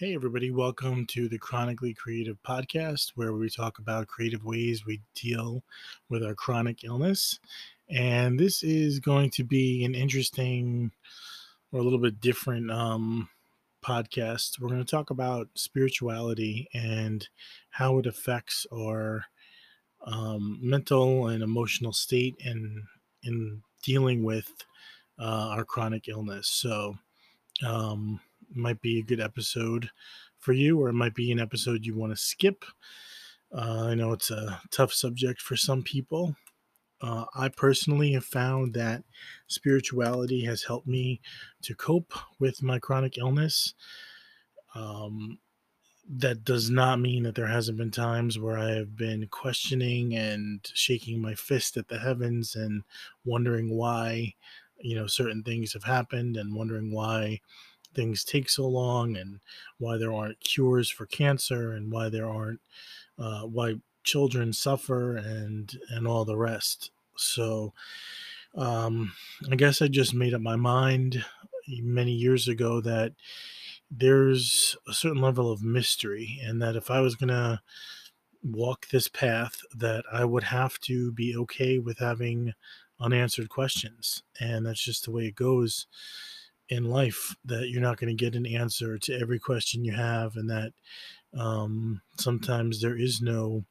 Hey, everybody, welcome to the Chronically Creative Podcast, where we talk about creative ways we deal with our chronic illness. And this is going to be an interesting or a little bit different um, podcast. We're going to talk about spirituality and how it affects our um, mental and emotional state and in dealing with uh, our chronic illness. So, um, might be a good episode for you, or it might be an episode you want to skip. Uh, I know it's a tough subject for some people. Uh, I personally have found that spirituality has helped me to cope with my chronic illness. Um, that does not mean that there hasn't been times where I have been questioning and shaking my fist at the heavens and wondering why, you know, certain things have happened and wondering why things take so long and why there aren't cures for cancer and why there aren't uh, why children suffer and and all the rest. So um, i guess i just made up my mind many years ago that there's a certain level of mystery and that if i was going to walk this path that i would have to be okay with having unanswered questions. And that's just the way it goes in life that you're not going to get an answer to every question you have and that um, sometimes there is no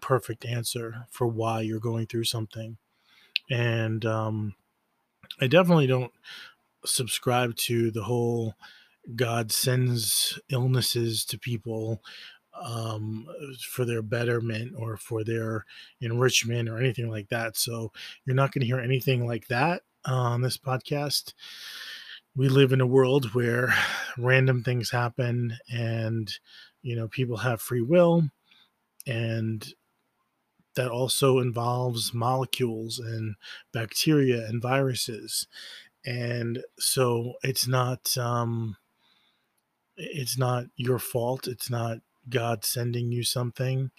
perfect answer for why you're going through something. And um, i definitely don't subscribe to the whole god sends illnesses to people um, for their betterment or for their enrichment or anything like that. So you're not going to hear anything like that on this podcast. We live in a world where random things happen and, you know, people have free will. And that also involves molecules and bacteria and viruses. And so it's not, um, it's not your fault. It's not God sending you something.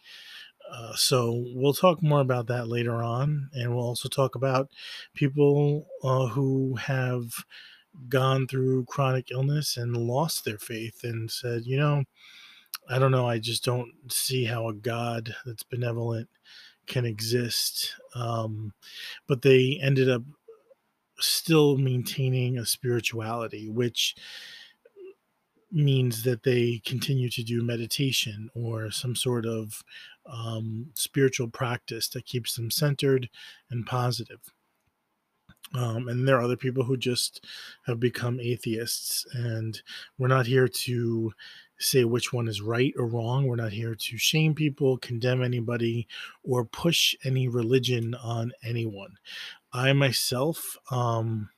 Uh, so we'll talk more about that later on, and we'll also talk about people uh, who have gone through chronic illness and lost their faith and said, you know, I don't know, I just don't see how a God that's benevolent can exist. Um, but they ended up still maintaining a spirituality, which means that they continue to do meditation or some sort of um, spiritual practice that keeps them centered and positive. Um, and there are other people who just have become atheists, and we're not here to say which one is right or wrong. We're not here to shame people, condemn anybody, or push any religion on anyone. I myself um,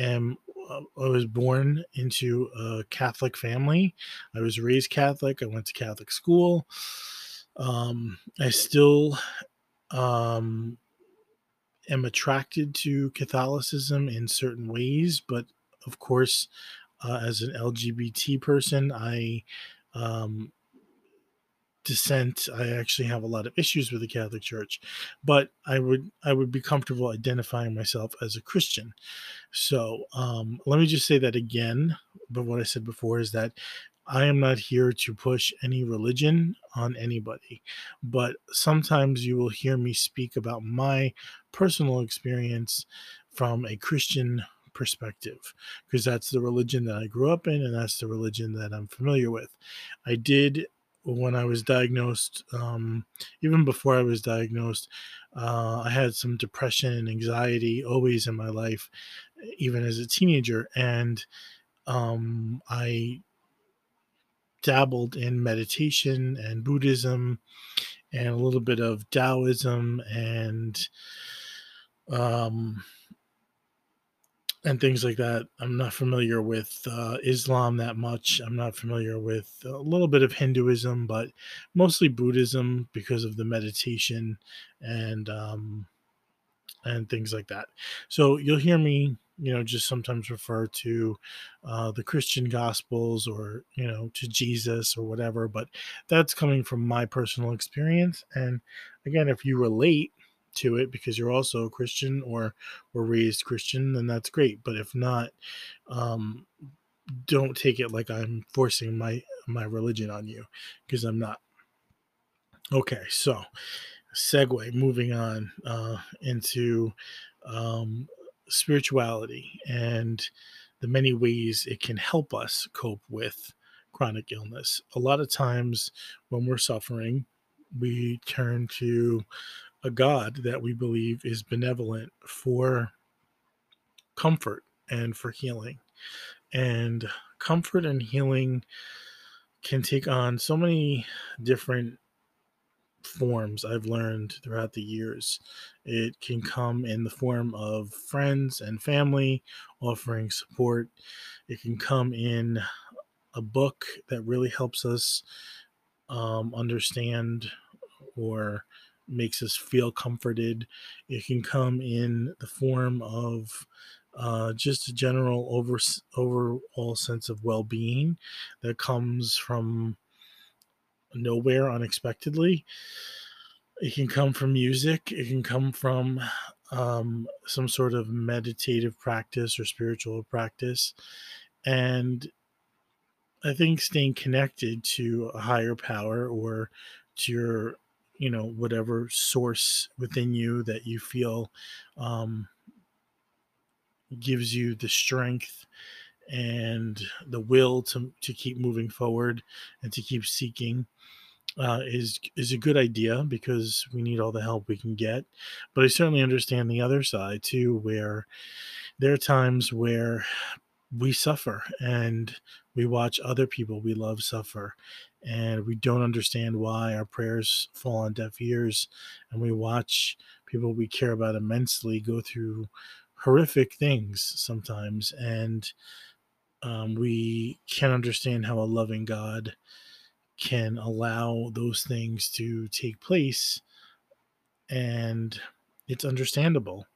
am uh, I was born into a Catholic family. I was raised Catholic. I went to Catholic school. Um, I still um, am attracted to Catholicism in certain ways, but of course, uh, as an LGBT person, I um, dissent. I actually have a lot of issues with the Catholic Church, but I would I would be comfortable identifying myself as a Christian. So um, let me just say that again. But what I said before is that I am not here to push any religion on anybody, but sometimes you will hear me speak about my personal experience from a Christian perspective because that's the religion that I grew up in and that's the religion that I'm familiar with. I did when I was diagnosed, um, even before I was diagnosed, uh, I had some depression and anxiety always in my life, even as a teenager. And um, I dabbled in meditation and Buddhism and a little bit of Taoism and um, and things like that. I'm not familiar with uh, Islam that much. I'm not familiar with a little bit of Hinduism, but mostly Buddhism because of the meditation and um, and things like that. So you'll hear me, you know, just sometimes refer to uh, the Christian Gospels or you know to Jesus or whatever, but that's coming from my personal experience. And again, if you relate to it because you're also a Christian or were raised Christian, then that's great. But if not, um, don't take it like I'm forcing my my religion on you because I'm not. Okay, so segue moving on uh, into um, spirituality and the many ways it can help us cope with chronic illness. A lot of times when we're suffering, we turn to a God that we believe is benevolent for comfort and for healing. And comfort and healing can take on so many different forms I've learned throughout the years. It can come in the form of friends and family offering support. It can come in a book that really helps us um, understand or makes us feel comforted. It can come in the form of uh, just a general over overall sense of well-being that comes from nowhere unexpectedly. It can come from music. It can come from um, some sort of meditative practice or spiritual practice, and I think staying connected to a higher power or to your, you know, whatever source within you that you feel um, gives you the strength and the will to to keep moving forward and to keep seeking uh, is is a good idea because we need all the help we can get. But I certainly understand the other side too, where there are times where we suffer and we watch other people we love suffer and we don't understand why our prayers fall on deaf ears and we watch people we care about immensely go through horrific things sometimes and um, we can't understand how a loving god can allow those things to take place and it's understandable.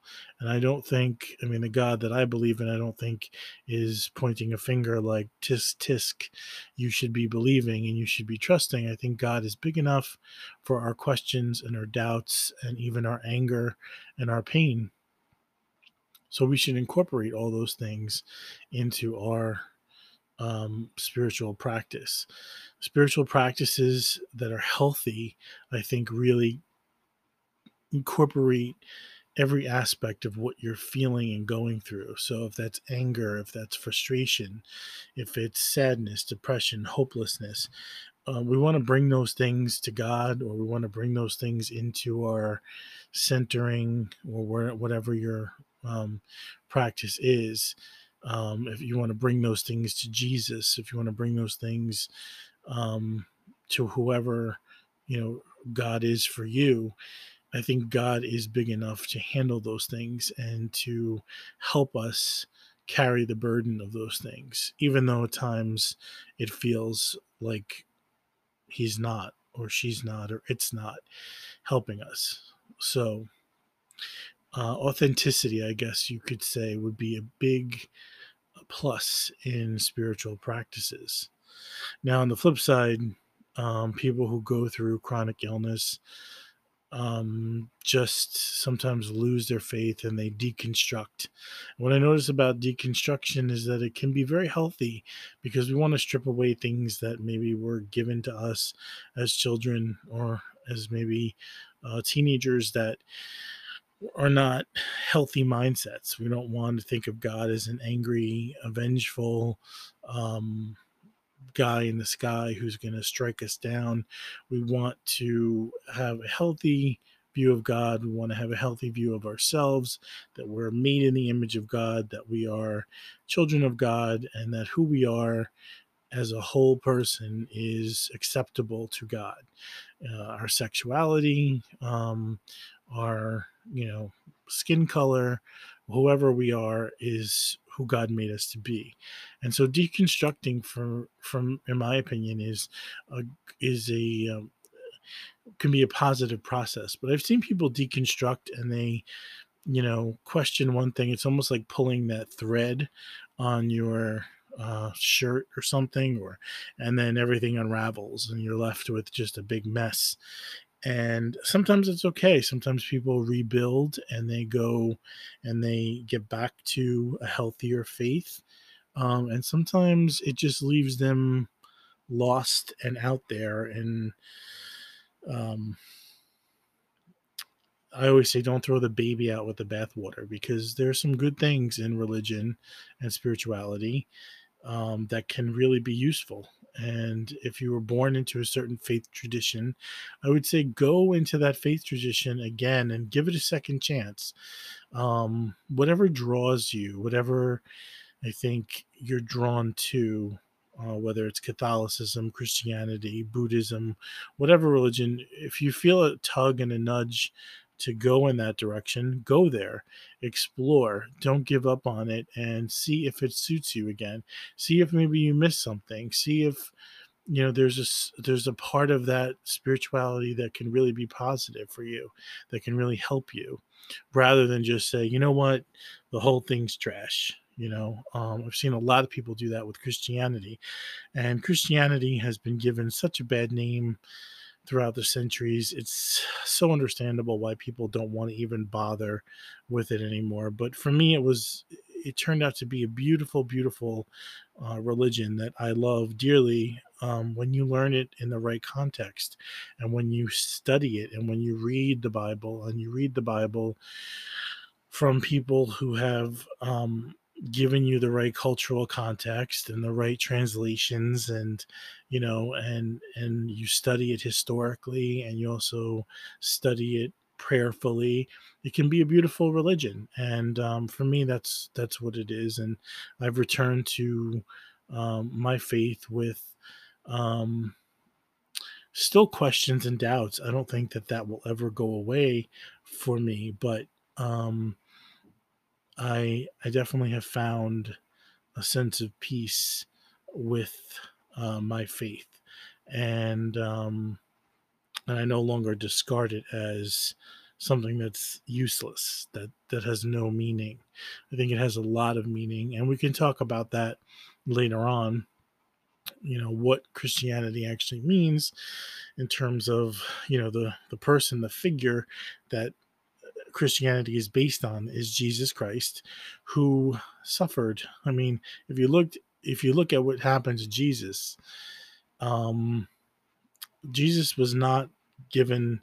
And i don't think i mean the god that i believe in i don't think is pointing a finger like tisk tisk you should be believing and you should be trusting. I think god is big enough for our questions and our doubts and even our anger and our pain. So we should incorporate all those things into our um, spiritual practice. Spiritual practices that are healthy, I think, really incorporate every aspect of what you're feeling and going through. So, if that's anger, if that's frustration, if it's sadness, depression, hopelessness, uh, we want to bring those things to God or we want to bring those things into our centering or where, whatever your um, practice is um, if you want to bring those things to Jesus, if you want to bring those things um, to whoever you know God is for you, I think God is big enough to handle those things and to help us carry the burden of those things, even though at times it feels like He's not, or she's not, or it's not helping us. So, uh, authenticity, I guess you could say, would be a big plus in spiritual practices. Now, on the flip side, um, people who go through chronic illness um, just sometimes lose their faith and they deconstruct. What I notice about deconstruction is that it can be very healthy because we want to strip away things that maybe were given to us as children or as maybe uh, teenagers that are not healthy mindsets. We don't want to think of God as an angry, vengeful um, guy in the sky who's going to strike us down. We want to have a healthy view of God. We want to have a healthy view of ourselves, that we're made in the image of God, that we are children of God, and that who we are as a whole person is acceptable to God. Uh, our sexuality, um, our you know skin color whoever we are is who god made us to be. And so deconstructing from from in my opinion is a is a um, can be a positive process. But i've seen people deconstruct and they you know question one thing. It's almost like pulling that thread on your uh, shirt or something or and then everything unravels and you're left with just a big mess and sometimes it's okay sometimes people rebuild and they go and they get back to a healthier faith um, and sometimes it just leaves them lost and out there and um, I always say don't throw the baby out with the bathwater because there's some good things in religion and spirituality um, that can really be useful. And if you were born into a certain faith tradition, I would say go into that faith tradition again and give it a second chance. Um, whatever draws you, whatever I think you're drawn to, uh, whether it's Catholicism, Christianity, Buddhism, whatever religion, if you feel a tug and a nudge to go in that direction, go there, explore, don't give up on it, and see if it suits you again. See if maybe you missed something. See if you know there's a there's a part of that spirituality that can really be positive for you, that can really help you, rather than just say, you know what, the whole thing's trash. You know, um, I've seen a lot of people do that with Christianity, and Christianity has been given such a bad name throughout the centuries. It's so understandable why people don't want to even bother with it anymore. But for me, it was, it turned out to be a beautiful, beautiful uh, religion that I love dearly um, when you learn it in the right context and when you study it and when you read the Bible and you read the Bible from people who have um, given you the right cultural context and the right translations and you know and and you study it historically and you also study it prayerfully it can be a beautiful religion. And um, for me that's that's what it is. And i've returned to um, my faith with um, still questions and doubts. I don't think that that will ever go away for me but um, I I definitely have found a sense of peace with uh, my faith, and um, and I no longer discard it as something that's useless that that has no meaning. I think it has a lot of meaning, and we can talk about that later on. You know what Christianity actually means in terms of you know the the person, the figure that Christianity is based on is Jesus Christ, who suffered. I mean, if you looked, if you look at what happened to Jesus, um, Jesus was not given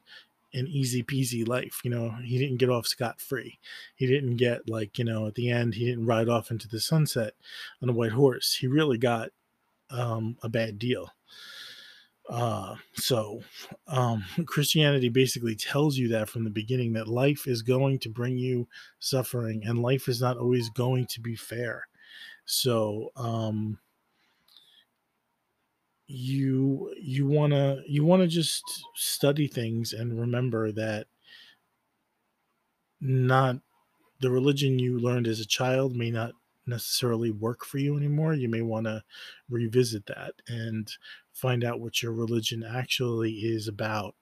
an easy peasy life. You know, he didn't get off scot free. He didn't get like, you know, at the end, he didn't ride off into the sunset on a white horse. He really got um, a bad deal. Uh, so, um, Christianity basically tells you that from the beginning that life is going to bring you suffering and life is not always going to be fair. So, um, you you want to you want to just study things and remember that not the religion you learned as a child may not necessarily work for you anymore, you may want to revisit that and find out what your religion actually is about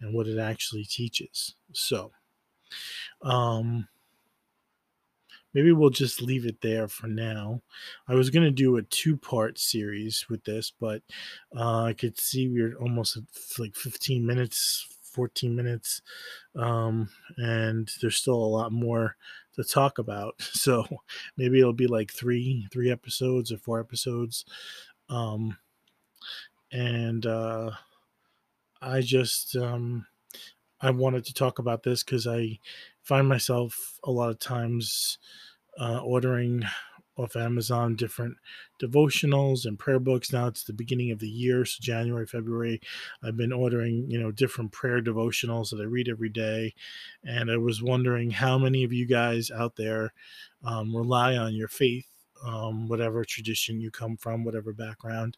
and what it actually teaches. So, um, maybe we'll just leave it there for now. I was going to do a two part series with this, but uh, I could see we are almost like 15 minutes 14 minutes um, and there's still a lot more to talk about so maybe it'll be like three three episodes or four episodes um, and uh, i just um, i wanted to talk about this because i find myself a lot of times uh, ordering off Amazon different devotionals and prayer books. Now it's the beginning of the year, so January, February, I've been ordering, you know, different prayer devotionals that I read every day. And I was wondering how many of you guys out there um, rely on your faith, um, whatever tradition you come from, whatever background,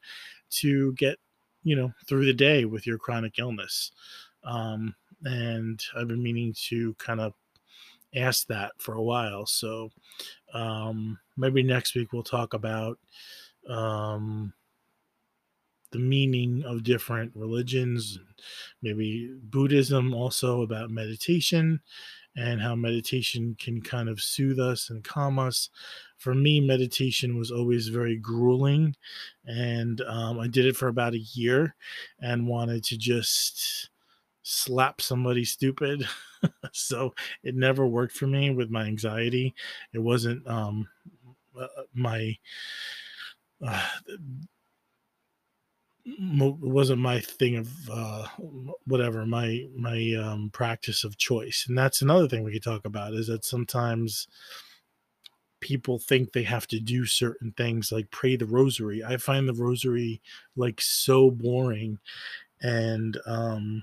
to get, you know, through the day with your chronic illness. Um, and I've been meaning to kind of ask that for a while. So um, maybe next week we'll talk about um, the meaning of different religions, maybe Buddhism also about meditation and how meditation can kind of soothe us and calm us. For me, meditation was always very grueling, and um, I did it for about a year and wanted to just slap somebody stupid. so it never worked for me with my anxiety. It wasn't um, uh, my uh, wasn't my thing of uh, whatever my my um, practice of choice and that's another thing we could talk about is that sometimes people think they have to do certain things like pray the rosary. I find the rosary like so boring and um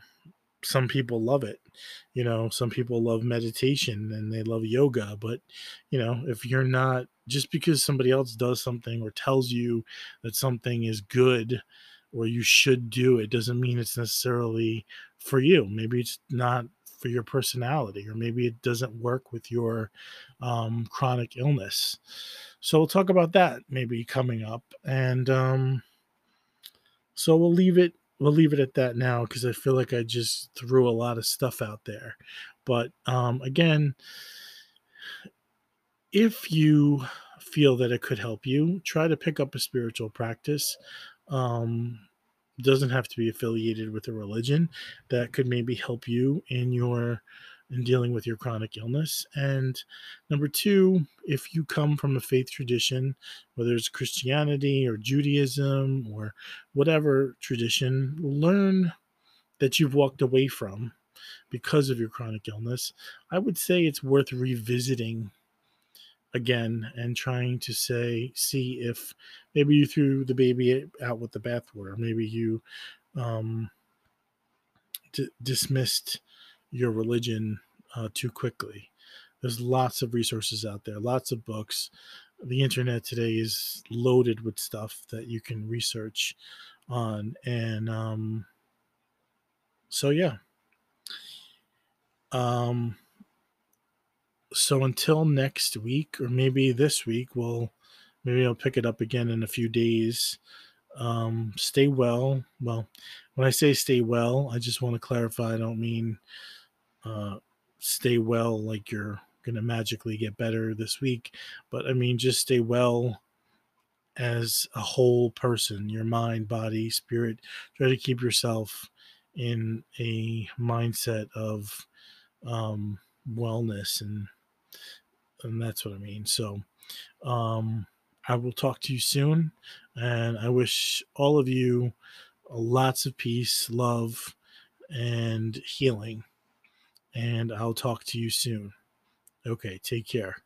some people love it you know some people love meditation and they love yoga but you know if you're not just because somebody else does something or tells you that something is good or you should do it doesn't mean it's necessarily for you. Maybe it's not for your personality or maybe it doesn't work with your um, chronic illness so we'll talk about that maybe coming up and um, so we'll leave it we'll leave it at that now because I feel like I just threw a lot of stuff out there. But um, again, if you feel that it could help you, try to pick up a spiritual practice. Um, doesn't have to be affiliated with a religion that could maybe help you in your in dealing with your chronic illness. And number two, if you come from a faith tradition, whether it's Christianity or Judaism or whatever tradition, learn that you've walked away from because of your chronic illness. I would say it's worth revisiting again and trying to say, see if maybe you threw the baby out with the bathwater, maybe you um, d- dismissed your religion uh, too quickly. There's lots of resources out there, lots of books. The internet today is loaded with stuff that you can research on. And um, so, yeah. Um, so until next week, or maybe this week, we'll maybe I'll pick it up again in a few days. Um, stay well. Well, when I say stay well, I just want to clarify. I don't mean uh, stay well like you're going to magically get better this week. But I mean, just stay well as a whole person your mind, body, spirit. Try to keep yourself in a mindset of um, wellness and and that's what I mean. So um, I will talk to you soon, and I wish all of you lots of peace, love, and healing and I'll talk to you soon. Okay, take care.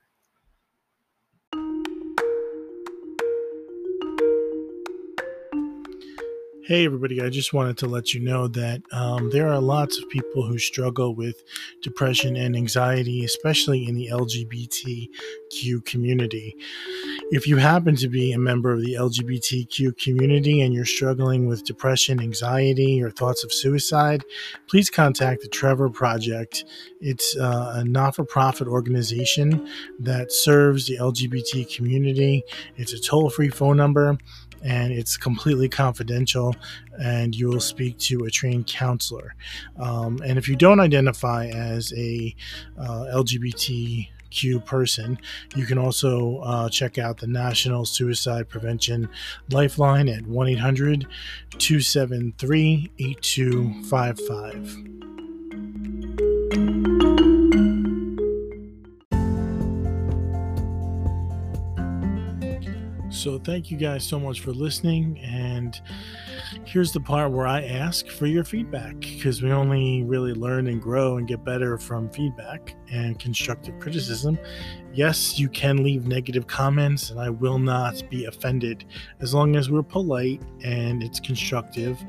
Hey, everybody, I just wanted to let you know that um, there are lots of people who struggle with depression and anxiety, especially in the LGBTQ community. If you happen to be a member of the LGBTQ community and you're struggling with depression, anxiety, or thoughts of suicide, please contact the Trevor Project. It's uh, a not for profit organization that serves the LGBT community. It's a toll free phone number and it's completely confidential and you will speak to a trained counselor um, and if you don't identify as a uh, lgbt Q person. You can also uh, check out the National Suicide Prevention Lifeline at 1 800 273 8255. So, thank you guys so much for listening. And here's the part where I ask for your feedback because we only really learn and grow and get better from feedback and constructive criticism yes, you can leave negative comments, and I will not be offended as long as we're polite and it's constructive.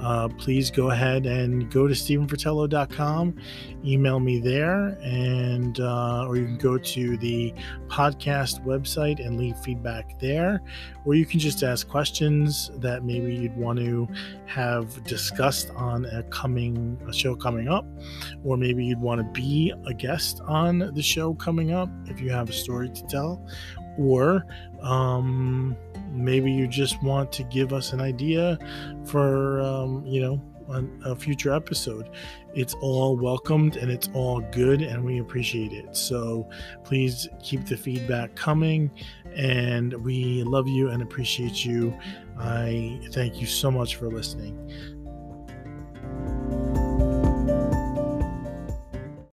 Uh, please go ahead and go to stephenfratello.com, email me there, and uh, or you can go to the podcast website and leave feedback there, or you can just ask questions that maybe you'd want to have discussed on a coming a show coming up, or maybe you'd want to be a guest on the show coming up if you have a story to tell, or um, maybe you just want to give us an idea for, um, you know, a future episode. It's all welcomed and it's all good, and we appreciate it. So please keep the feedback coming, and we love you and appreciate you. I thank you so much for listening.